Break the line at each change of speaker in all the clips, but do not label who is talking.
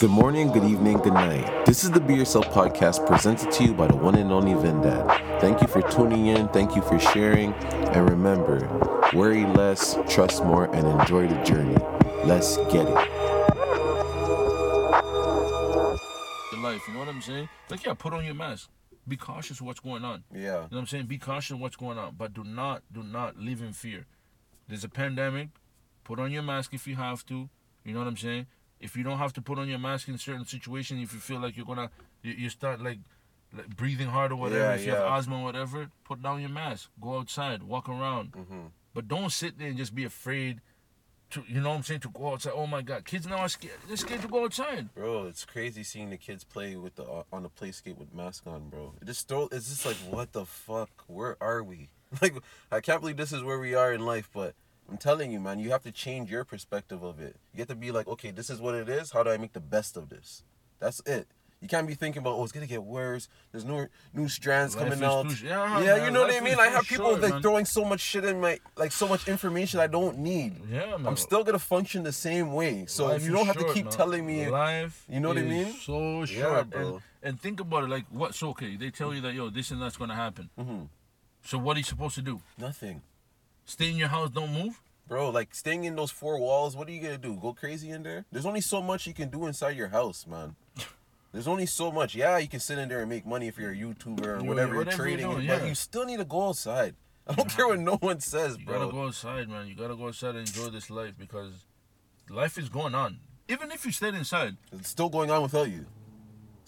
Good morning, good evening, good night. This is the Be Yourself podcast presented to you by the one and only Vin Dad. Thank you for tuning in, thank you for sharing, and remember worry less, trust more, and enjoy the journey. Let's get it.
your life. You know what I'm saying? Like, yeah, put on your mask. Be cautious of what's going on.
Yeah.
You know what I'm saying? Be cautious of what's going on. But do not, do not live in fear. There's a pandemic. Put on your mask if you have to. You know what I'm saying? If you don't have to put on your mask in certain situations, if you feel like you're gonna, you, you start like, like breathing hard or whatever.
Yeah,
if you have asthma or whatever, put down your mask. Go outside. Walk around.
Mm-hmm.
But don't sit there and just be afraid. To, you know what I'm saying? To go outside. Oh my God, kids now are scared. They're scared to go outside.
Bro, it's crazy seeing the kids play with the uh, on the play skate with mask on, bro. It just throw, it's just like what the fuck? Where are we? Like I can't believe this is where we are in life, but I'm telling you, man, you have to change your perspective of it. You have to be like, okay, this is what it is. How do I make the best of this? That's it. You can't be thinking about, oh, it's gonna get worse. There's new new strands
Life
coming out.
too yeah,
yeah,
man,
you know what I mean. I have people
short,
like
man.
throwing so much shit in my, like so much information I don't need.
Yeah, man.
I'm still gonna function the same way. So
Life
if you don't have to keep
man.
telling me,
life.
you know what I mean?
So short, and,
bro.
and think about it. Like, what's okay? They tell you that yo, this and that's gonna happen.
hmm
So what are you supposed to do?
nothing.
Stay in your house, don't move.
Bro, like staying in those four walls, what are you gonna do? Go crazy in there? There's only so much you can do inside your house, man. There's only so much. Yeah, you can sit in there and make money if you're a YouTuber or
Yeah,
whatever, you're trading,
doing,
but
yeah.
you still need to go outside. I don't care what no one says,
You
bro.
gotta go outside, man. You gotta go outside and enjoy this life because life is going on. Even if you stayed inside,
It's still going on without you.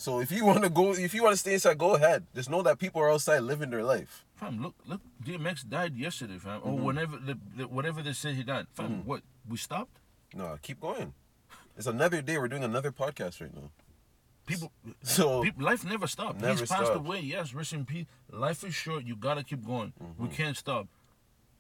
So if you want to go, if you want to stay inside, go ahead. Just know that people are outside living their life.
fam. Look, look. DMX died yesterday, fam. Or
Mm-hmm.
whenever, the, the, whatever they said he died, fam. What? We stopped.
No, keep going. It's another day. We're doing another podcast right now.
People,
So
People, life never stopped.
Never
He's passed
stopped.
away. Yes, rest in peace. Life is short. You gotta keep going. We
Mm-hmm.
can't stop.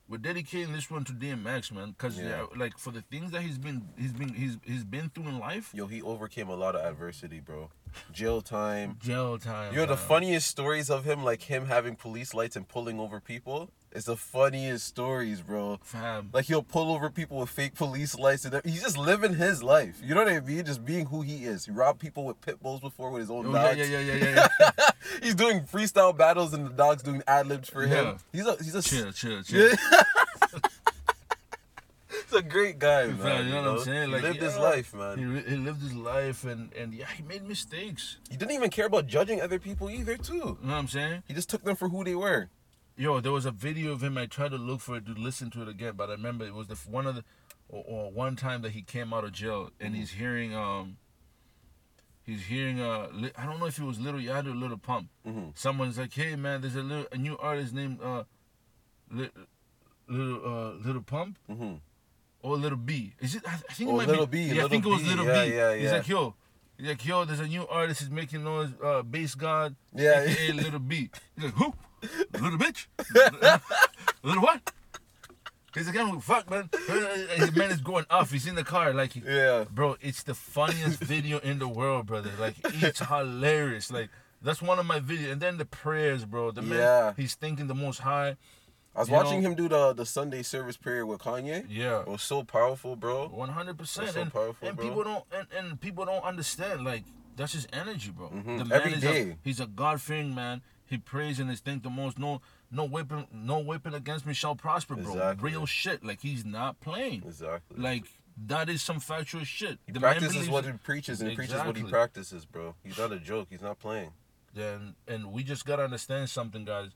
We're dedicating this one to DMX, man, because
Yeah.
like for the things that he's been, he's been, he's he's been through in life.
yo, he overcame a lot of adversity, bro. Jail time.
Jail time.
You know the funniest stories of him, like him having police lights and pulling over people, is the funniest stories, bro.
fam.
Like he'll pull over people with fake police lights, and he's just living his life. You know what I mean? Just being who he is. He robbed people with pit bulls before with his own
Oh,
dogs.
yeah, yeah, yeah, yeah, yeah.
he's doing freestyle battles, and the dogs doing ad libs for him.
Yeah.
He's a he's a
chill, chill, chill.
Yeah. a great guy, man.
You know what I'm saying? Like, He
lived his life, man.
He, he lived his life, and and yeah, he made mistakes.
He didn't even care about judging other people either, too.
You know what I'm saying?
He just took them for who they were.
Yo, there was a video of him. I tried to look for it to listen to it again, but I remember it was the one of the or, or one time that he came out of jail and he's hearing um he's hearing uh I don't know if it was Lil Yachty or Lil Pump.
Mhm.
Someone's like, hey man, there's a little a new artist named uh Li- Little uh Lil Pump
Mm-hmm.
Or Lil B. Is it? I, I think
Oh,
it might
Lil
be.
B,
Yeah, I think it
Lil
was
B.
Little
Yeah,
B.
yeah,
He's like, yo. He's like, yo, there's a new artist. He's making noise. Uh, Based God.
Yeah.
AKA Lil B. He's like, who? Little bitch. little what? He's like, oh, fuck, man. His man is going off. He's in the car, like,
Yeah.
bro. It's the funniest video in the world, brother. Like, it's hilarious. Like, that's one of my videos. And then the prayers, bro. The man,
Yeah.
he's thinking the most high.
I was
You
watching
know-
him do the the Sunday service prayer with Kanye.
Yeah.
It was so powerful, bro.
One hundred percent,
so
and,
powerful,
and
bro.
people don't and, and people don't understand like that's his energy, bro.
Mhm.
The man
Every
is
day.
A, he's a God fearing man. He prays and is think the most. No, no weapon, no weapon against me shall prosper, bro.
Exactly.
Real shit. Like he's not playing.
Exactly.
Like that is some factual shit.
he
The
practices what he preaches, and he preaches what he practices, bro. He's not a joke. He's not playing.
Then and we just gotta understand something, guys.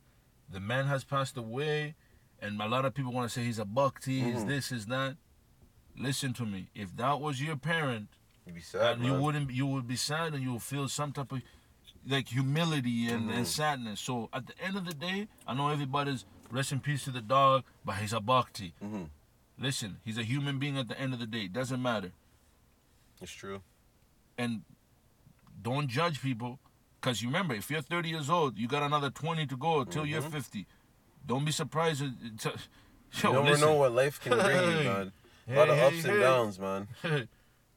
The man has passed away, and a lot of people want to say he's a bhakti, he's
Mhm.
this, he's that. Listen to me. If that was your parent.
You'd be sad,
and you wouldn't you would be sad and you would feel some type of like humility and,
Mhm.
and sadness so at the end of the day i know everybody's rest in peace to the dog but he's a bhakti
Mhm.
listen he's a human being at the end of the day doesn't matter
It's true.
and don't judge people because you remember if you're 30 years old you got another 20 to go till you're
Mhm.
50 don't be surprised it-
You never
listen.
know what life can bring you,
Hey.
man. A lot of
Hey,
ups
hey,
and
hey.
downs, man.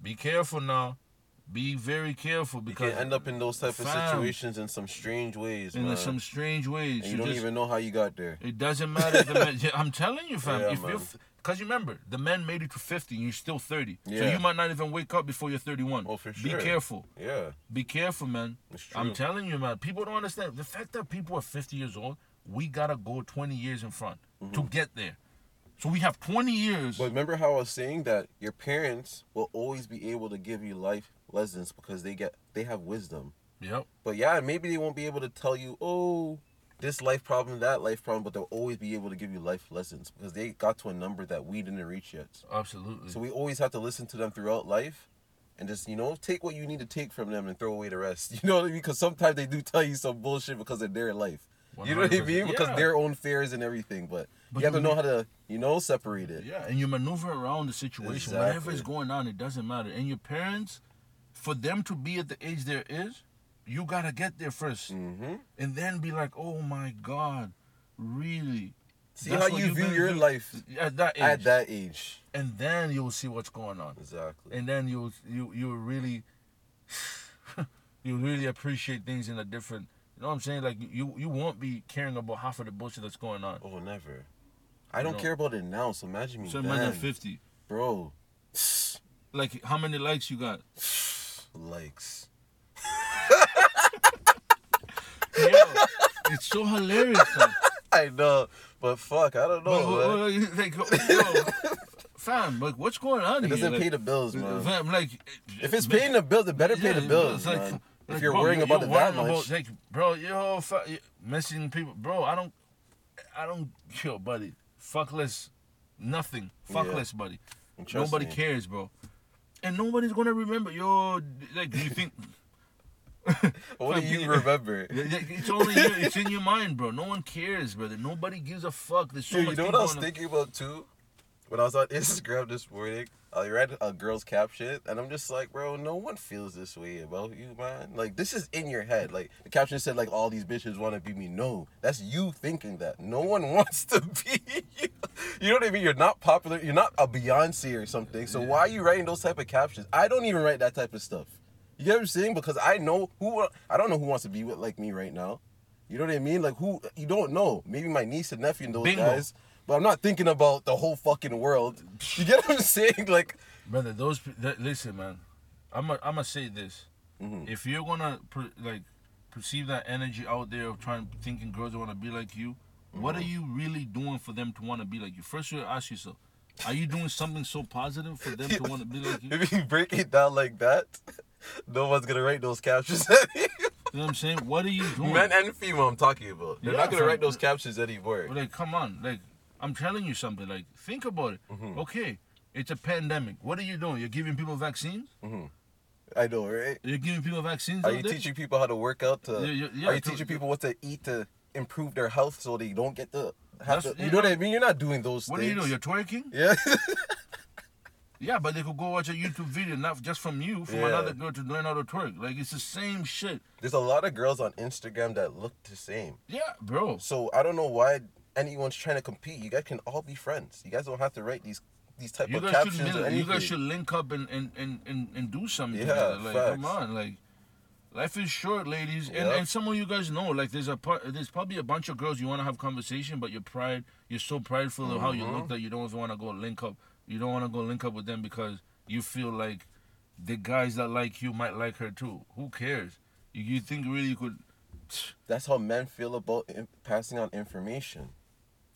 be careful now be very careful because You
can end up in those type of situations in some strange ways,
in
man.
some strange ways
and you don't
just-
even know how you got there.
It doesn't matter. the I'm telling you, fam.
Yeah,
if
man.
you're, Cause you remember, the men made it to 50 and you're still 30.
Yeah.
So you might not even wake up before you're 31.
Oh, for sure.
Be careful.
Yeah.
Be careful, man.
It's true.
I'm telling you, man. People don't understand the fact that people are 50 years old. We gotta go 20 years in front to get there. So we have 20 years.
Mm-hmm. But remember how I was saying that your parents will always be able to give you life lessons because they get they have wisdom.
yep.
But yeah, maybe they won't be able to tell you, oh, this life problem, that life problem, but they'll always be able to give you life lessons because they got to a number that we didn't reach yet.
Absolutely.
So we always have to listen to them throughout life and just, you know, take what you need to take from them and throw away the rest. You know what I mean? Because sometimes they do tell you some bullshit because of their life. You know what I mean? Because
Yeah.
their own fears and everything. But,
But
you have to know how to, you know, separate it.
Yeah, and you maneuver around the situation. Whatever is going on, it doesn't matter. And your parents, for them to be at the age there is, you gotta get there 1st
Mm-hmm.
and then be like, oh my god, really?
See
That's
how you view your life
at that age,
at that age.
and then you'll see what's going on,
Exactly.
and then you'll you you really you really appreciate things in a different. You know what I'm saying? Like you you won't be caring about half of the bullshit that's going on.
Oh, never. I don't
know.
care about it now, so imagine me
So
then.
imagine 50.
Bro,
Like how many likes you got?
likes.
Yo, it's so hilarious.
I know, but fuck, I don't know,
But,
man.
like, yo, fam, like, what's going on
It
here?
doesn't
like,
pay the bills, man.
Fam, like,
If it's paying the bills, it better pay the bills,
like-
man.
like,
if you're
bro,
worrying about
you're
it that
worrying
much,
about, like, bro, yo, fa- messaging people, bro. I don't, I don't, yo, buddy, fuckless, nothing, fuckless, buddy.
and trust
Nobody
me,
cares, bro. And nobody's gonna remember, yo. Like, do you think?
What do you remember?
Yeah, yeah, It's only you. It's in your mind, bro. No one cares, brother. Nobody gives a fuck. There's so
Dude,
much
you know what I was
on.
thinking about too? When I was on Instagram this morning, I read a girl's caption, and I'm just like, bro, no one feels this way about you, man. Like, this is in your head. Like, the caption said, like, all these bitches want to be me. No, that's you thinking that. No one wants to be you. You know what I mean? You're not popular. You're not a Beyonce or something. So why are you writing those type of captions? I don't even write that type of stuff. You get what I'm saying? Because I know who. I don't know who wants to be with like me right now. You know what I mean? Like who? You don't know. Maybe my niece and nephew and those
Bingo.
guys. But I'm not thinking about the whole fucking world. You get what I'm saying? Like,
brother. Those pe- th- listen, man. I'm i I'm gonna say this.
Mhm.
If you're gonna per, like perceive that energy out there of trying thinking girls want to be like you, what
Mm-hmm.
are you really doing for them to want to be like you? First, you ask yourself, are you doing something so positive for them to want to be like you?
if you break it down like that, no one's gonna write those captions. anymore.
You know what I'm saying? What are you doing?
Men and female, I'm talking about. They're
Yeah,
not gonna
fam.
write those captions anymore.
Like, come on, like I'm telling you something. Like, think about it.
Mhm.
Okay, it's a pandemic. What are you doing? You're giving people vaccines.
I know, right?
You're giving people vaccines.
Are you
there?
teaching people how to work out? To,
Yeah, yeah, yeah,
are you
to-
teaching people what to eat to improve their health so they don't get the have to, you know what I mean? You're not doing those
things. What
things.
you know? You're twerking?
yeah.
Yeah, but they could go watch a YouTube video, not just from you, from
Yeah.
another girl to learn how to twerk. Like it's the same shit.
There's a lot of girls on Instagram that look the same.
Yeah, bro.
So I don't know why anyone's trying to compete. You guys can all be friends. You guys don't have to write these these type
You
of
guys should
captions or anything.
you guys should link up and and, and, and, and do something
Yeah,
together. Like come on, like life is short, ladies. And
Yep.
and some of you guys know, like there's a part there's probably a bunch of girls you want to have conversation, but your pride, you're so prideful of how you
Mm-hmm.
look that you don't even want to go link up. You don't want to go link up with them because you feel like the guys that like you might like her too. Who cares? You, you think really you could?
That's how men feel about in- passing on information.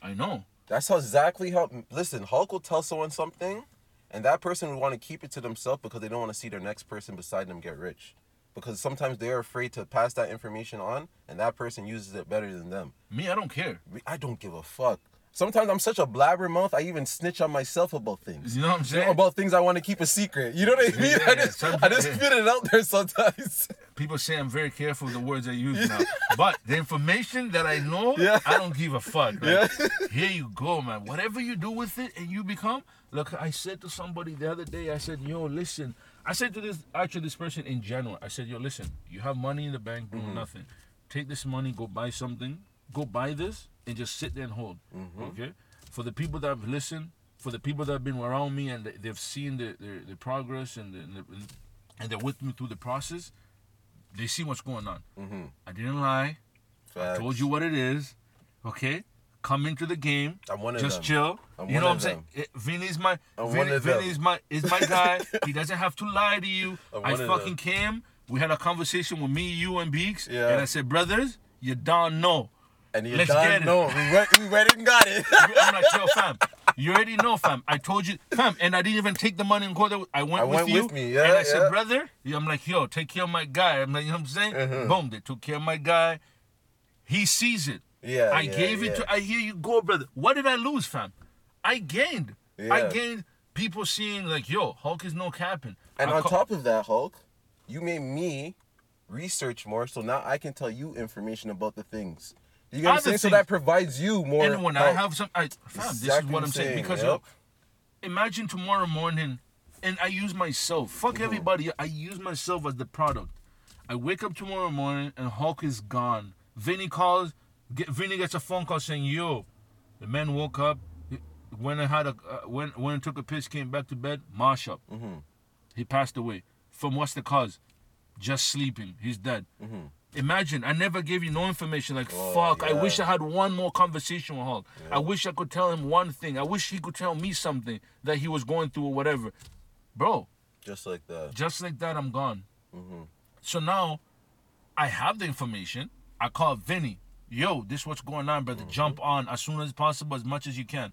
I know.
That's how exactly how. Listen, Hulk will tell someone something, and that person would want to keep it to themselves because they don't want to see their next person beside them get rich. Because sometimes they're afraid to pass that information on, and that person uses it better than them.
Me, I don't care.
I don't give a fuck. Sometimes I'm such a blabbermouth. I even snitch on myself about things.
You know what I'm
You know,
saying?
about things I want to keep a secret. You know what I mean?
Yeah,
I just, I just
yeah.
spit it out there sometimes.
People say I'm very careful with the words I use now. but the information that I know,
Yeah.
I don't give a fuck. Like,
Yeah.
Here you go, man. Whatever you do with it and you become, look, I said to somebody the other day, I said, yo, listen. I said to this, actually, this person in general, I said, yo, listen, you have money in the bank doing mm-hmm. nothing. Take this money, go buy something, go buy this, and just sit there and hold. Okay? For the people that have listened, for the people that have been around me and they- they've seen the, the, the progress and, the, and, the, and they're with me through the process, they see what's going on.
Mm-hmm.
I didn't lie. I told you what it is. Okay? come into the game,
I'm one of
just
them.
chill.
I'm
you know what I'm saying? It, Vinny's my
I'm
Vinny,
one of them.
Vinny's my is my guy. he doesn't have to lie to you.
I'm
I fucking came. We had a conversation with me, you, and Beeks,
Yeah.
and I said, brothers, you don't know.
And you
Let's
done
get it.
know. We went, we went and got it.
I'm like, yo, fam, you already know, fam. I told you, fam, and I didn't even take the money and go there. I went
I
with
went
you.
with me, yeah,
and I said, brother, I'm like, yo, take care of my guy. I'm like, you know what I'm saying?
Mhm.
Boom, they took care of my guy. He sees it.
Yeah,
I
yeah,
gave it to. I hear you go, brother. What did I lose, fam? I gained. I
Yeah.
gained people seeing like, yo, Hulk is no capping.
And
I
on
ca-
top of that, Hulk, you made me research more, so now I can tell you information about the things. You get what I'm
Other
saying? So that provides you more.
and when I have some, I, fam, this is what I'm saying. Because
yep.
yo, imagine tomorrow morning, and I use myself. Fuck
Mm-hmm.
everybody. I use myself as the product. I wake up tomorrow morning and Hulk is gone. Vinny calls. Get, Vinny gets a phone call saying, "Yo, the man woke up. he- Went and had a uh, went went and took a piss. Came back to bed. Mash up.
Mm-hmm.
He passed away. From what's the cause? Just sleeping. He's dead. Imagine, I never gave you no information. Like.
Oh,
fuck, I wish I had one more conversation with Hulk. I wish I could tell him one thing. I wish he could tell me something that he was going through or whatever. Bro,
Just like that.
just like that, I'm gone.
Mm-hmm.
So now, I have the information. I call Vinny. Yo, this what's going on, brother.
Mm-hmm.
Jump on as soon as possible, as much as you can.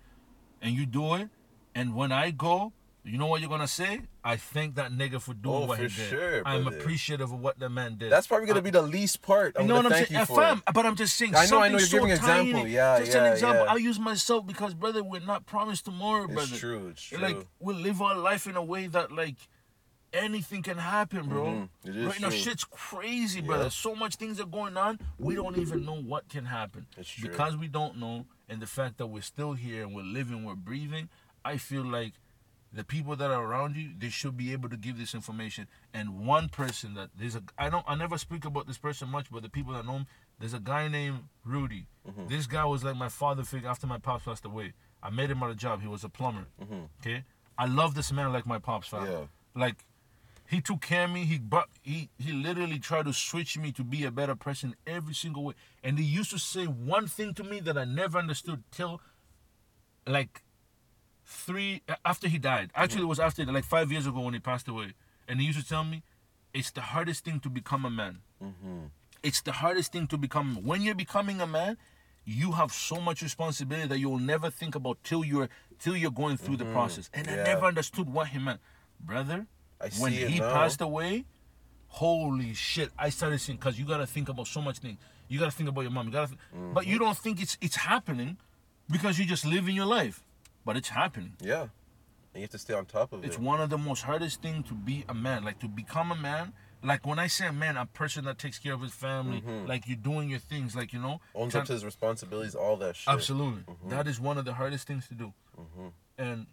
And you do it. And when I go, you know what you're gonna say? I thank that nigga for doing
Oh,
what
for
he did.
sure,
I'm
brother.
appreciative of what the man did.
That's probably gonna be the least part. I'm
You know what I'm saying?
you for
fam, but I'm just saying.
I know, I know, you're
so
giving an
tiny,
example. Yeah,
just
yeah,
an example.
yeah.
I'll use myself because, brother, we're not promised tomorrow, brother.
It's true. It's true.
Like we live our life in a way that like anything can happen, bro.
Mhm. It is
right now,
true.
shit's crazy, brother.
Yeah.
So much things are going on. We don't even know what can happen
It's true.
because we don't know, and the fact that we're still here and we're living, we're breathing. I feel like the people that are around you, they should be able to give this information. And one person that there's a, I don't, I never speak about this person much, but the people that know him, there's a guy named Rudy.
Mm-hmm.
This guy was like my father figure after my pops passed away. I met him at a job. He was a plumber. Okay, I love this man like my pops.
Mm-hmm. Yeah.
Like he took care of me. He brought, he he literally tried to switch me to be a better person every single way. And he used to say one thing to me that I never understood till like three after he died. Actually, it was after like five years ago when he passed away. And he used to tell me, it's the hardest thing to become a man.
Mm-hmm.
It's the hardest thing to become. When you're becoming a man, you have so much responsibility that you'll never think about till you're till you're going through the process. And I never understood what he meant, brother.
I
when
see it
he
now.
passed away, holy shit! I started seeing because you gotta think about so much things. You gotta think about your mom. You gotta, th- but
Mm-hmm.
you don't think it's it's happening because you just living your life, but it's happening.
Yeah. And you have to stay on top of
It's
it.
It's one of the most hardest thing to be a man. Like to become a man. Like when I say a man, a person that takes care of his family. Mm-hmm. Like you're doing your things. Like you know.
Owns up to his responsibilities, all that shit.
Absolutely. Mm-hmm. That is one of the hardest things to do. Mm-hmm. And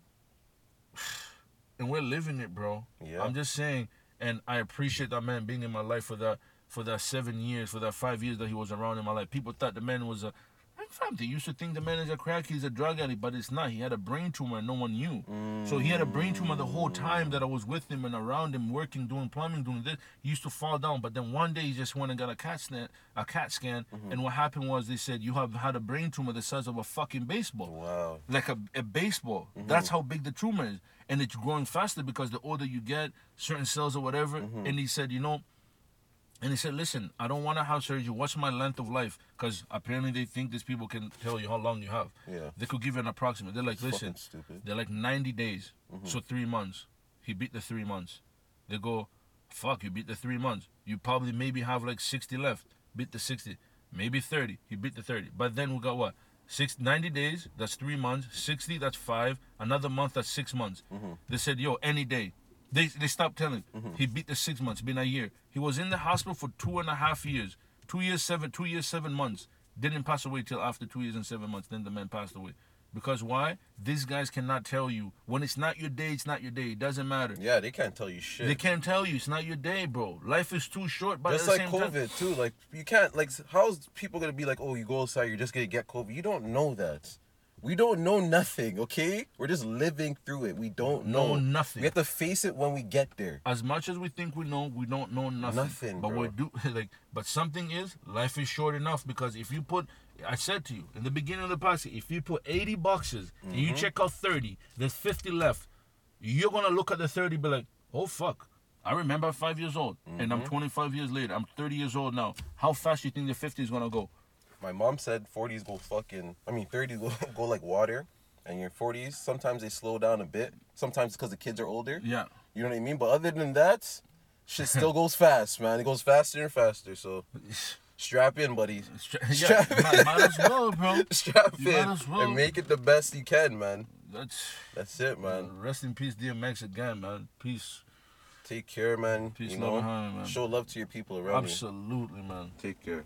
and we're living it, bro.
Yeah.
I'm just saying, and I appreciate that man being in my life for that for that seven years, for that five years that he was around in my life. People thought the man was a like, fam, they used to think the man is a crack, he's a drug addict, but it's not. He had a brain tumor and no one knew. So he had a brain tumor the whole time that I was with him and around him, working, doing plumbing, doing this. He used to fall down, but then one day he just went and got a CAT scan, a CAT scan, mm-hmm. and what happened was they said you have had a brain tumor the size of a fucking baseball
Wow.
like a, a baseball. Mm-hmm. That's how big the tumor is. And it's growing faster because the older you get, certain cells or whatever. Mm-hmm. And he said, you know, and he said, listen, I don't want to have surgery. What's my length of life? Because apparently they think these people can tell you how long you have.
Yeah.
They could give you an approximate. They're like, listen, they're like 90 days. So three months. He beat the three months. They go, fuck, you beat the three months. You probably maybe have like 60 left. Beat the 60. Maybe 30. He beat the 30. But then we got what? Six, 90 days, that's three months. 60, that's five. Another month, that's six months. They said, yo, any day. They, they stopped telling. Mm-hmm. He beat the six months, been a year. He was in the hospital for two and a half years. Two years, seven, two years, seven months. Didn't pass away till after two years and seven months. Then the man passed away. Because why? These guys cannot tell you. When it's not your day, it's not your day. It doesn't matter.
Yeah, they can't tell you shit.
They can't tell you it's not your day, bro. Life is too short. But the
like
same
COVID
time,
too. Like you can't like how's people gonna be like, oh, you go outside, you're just gonna get COVID. You don't know that. We don't know nothing, okay? We're just living through it. We don't know,
Know nothing.
We have to face it when we get there.
as much as we think we know, we don't know nothing.
Nothing,
But
bro.
we do like. But something is life is short enough because if you put I said to you in the beginning of the podcast, if you put 80 boxes and you mm-hmm. check out 30, there's 50 left. You're gonna look at the 30, be like, oh fuck. I remember five years old, and I'm mm-hmm. 25 years later. I'm 30 years old now. How fast do you think the 50 is gonna go?
My mom said 40s go fucking. I mean 30s go, go like water, and your 40s sometimes they slow down a bit. Sometimes because the kids are older.
Yeah.
You know what I mean? But other than that, shit still goes fast, man. It goes faster and faster. So strap in, buddy.
Stra- yeah, might, might as well, bro.
Strap
You might
in
as well.
and make it the best you can, man.
That's
That's it, man.
Uh, rest in peace, DMX again, man. Peace.
Take care, man.
Peace,
you
love,
know,
and harmony, man.
show love to your people around
Absolutely, man.
Take care.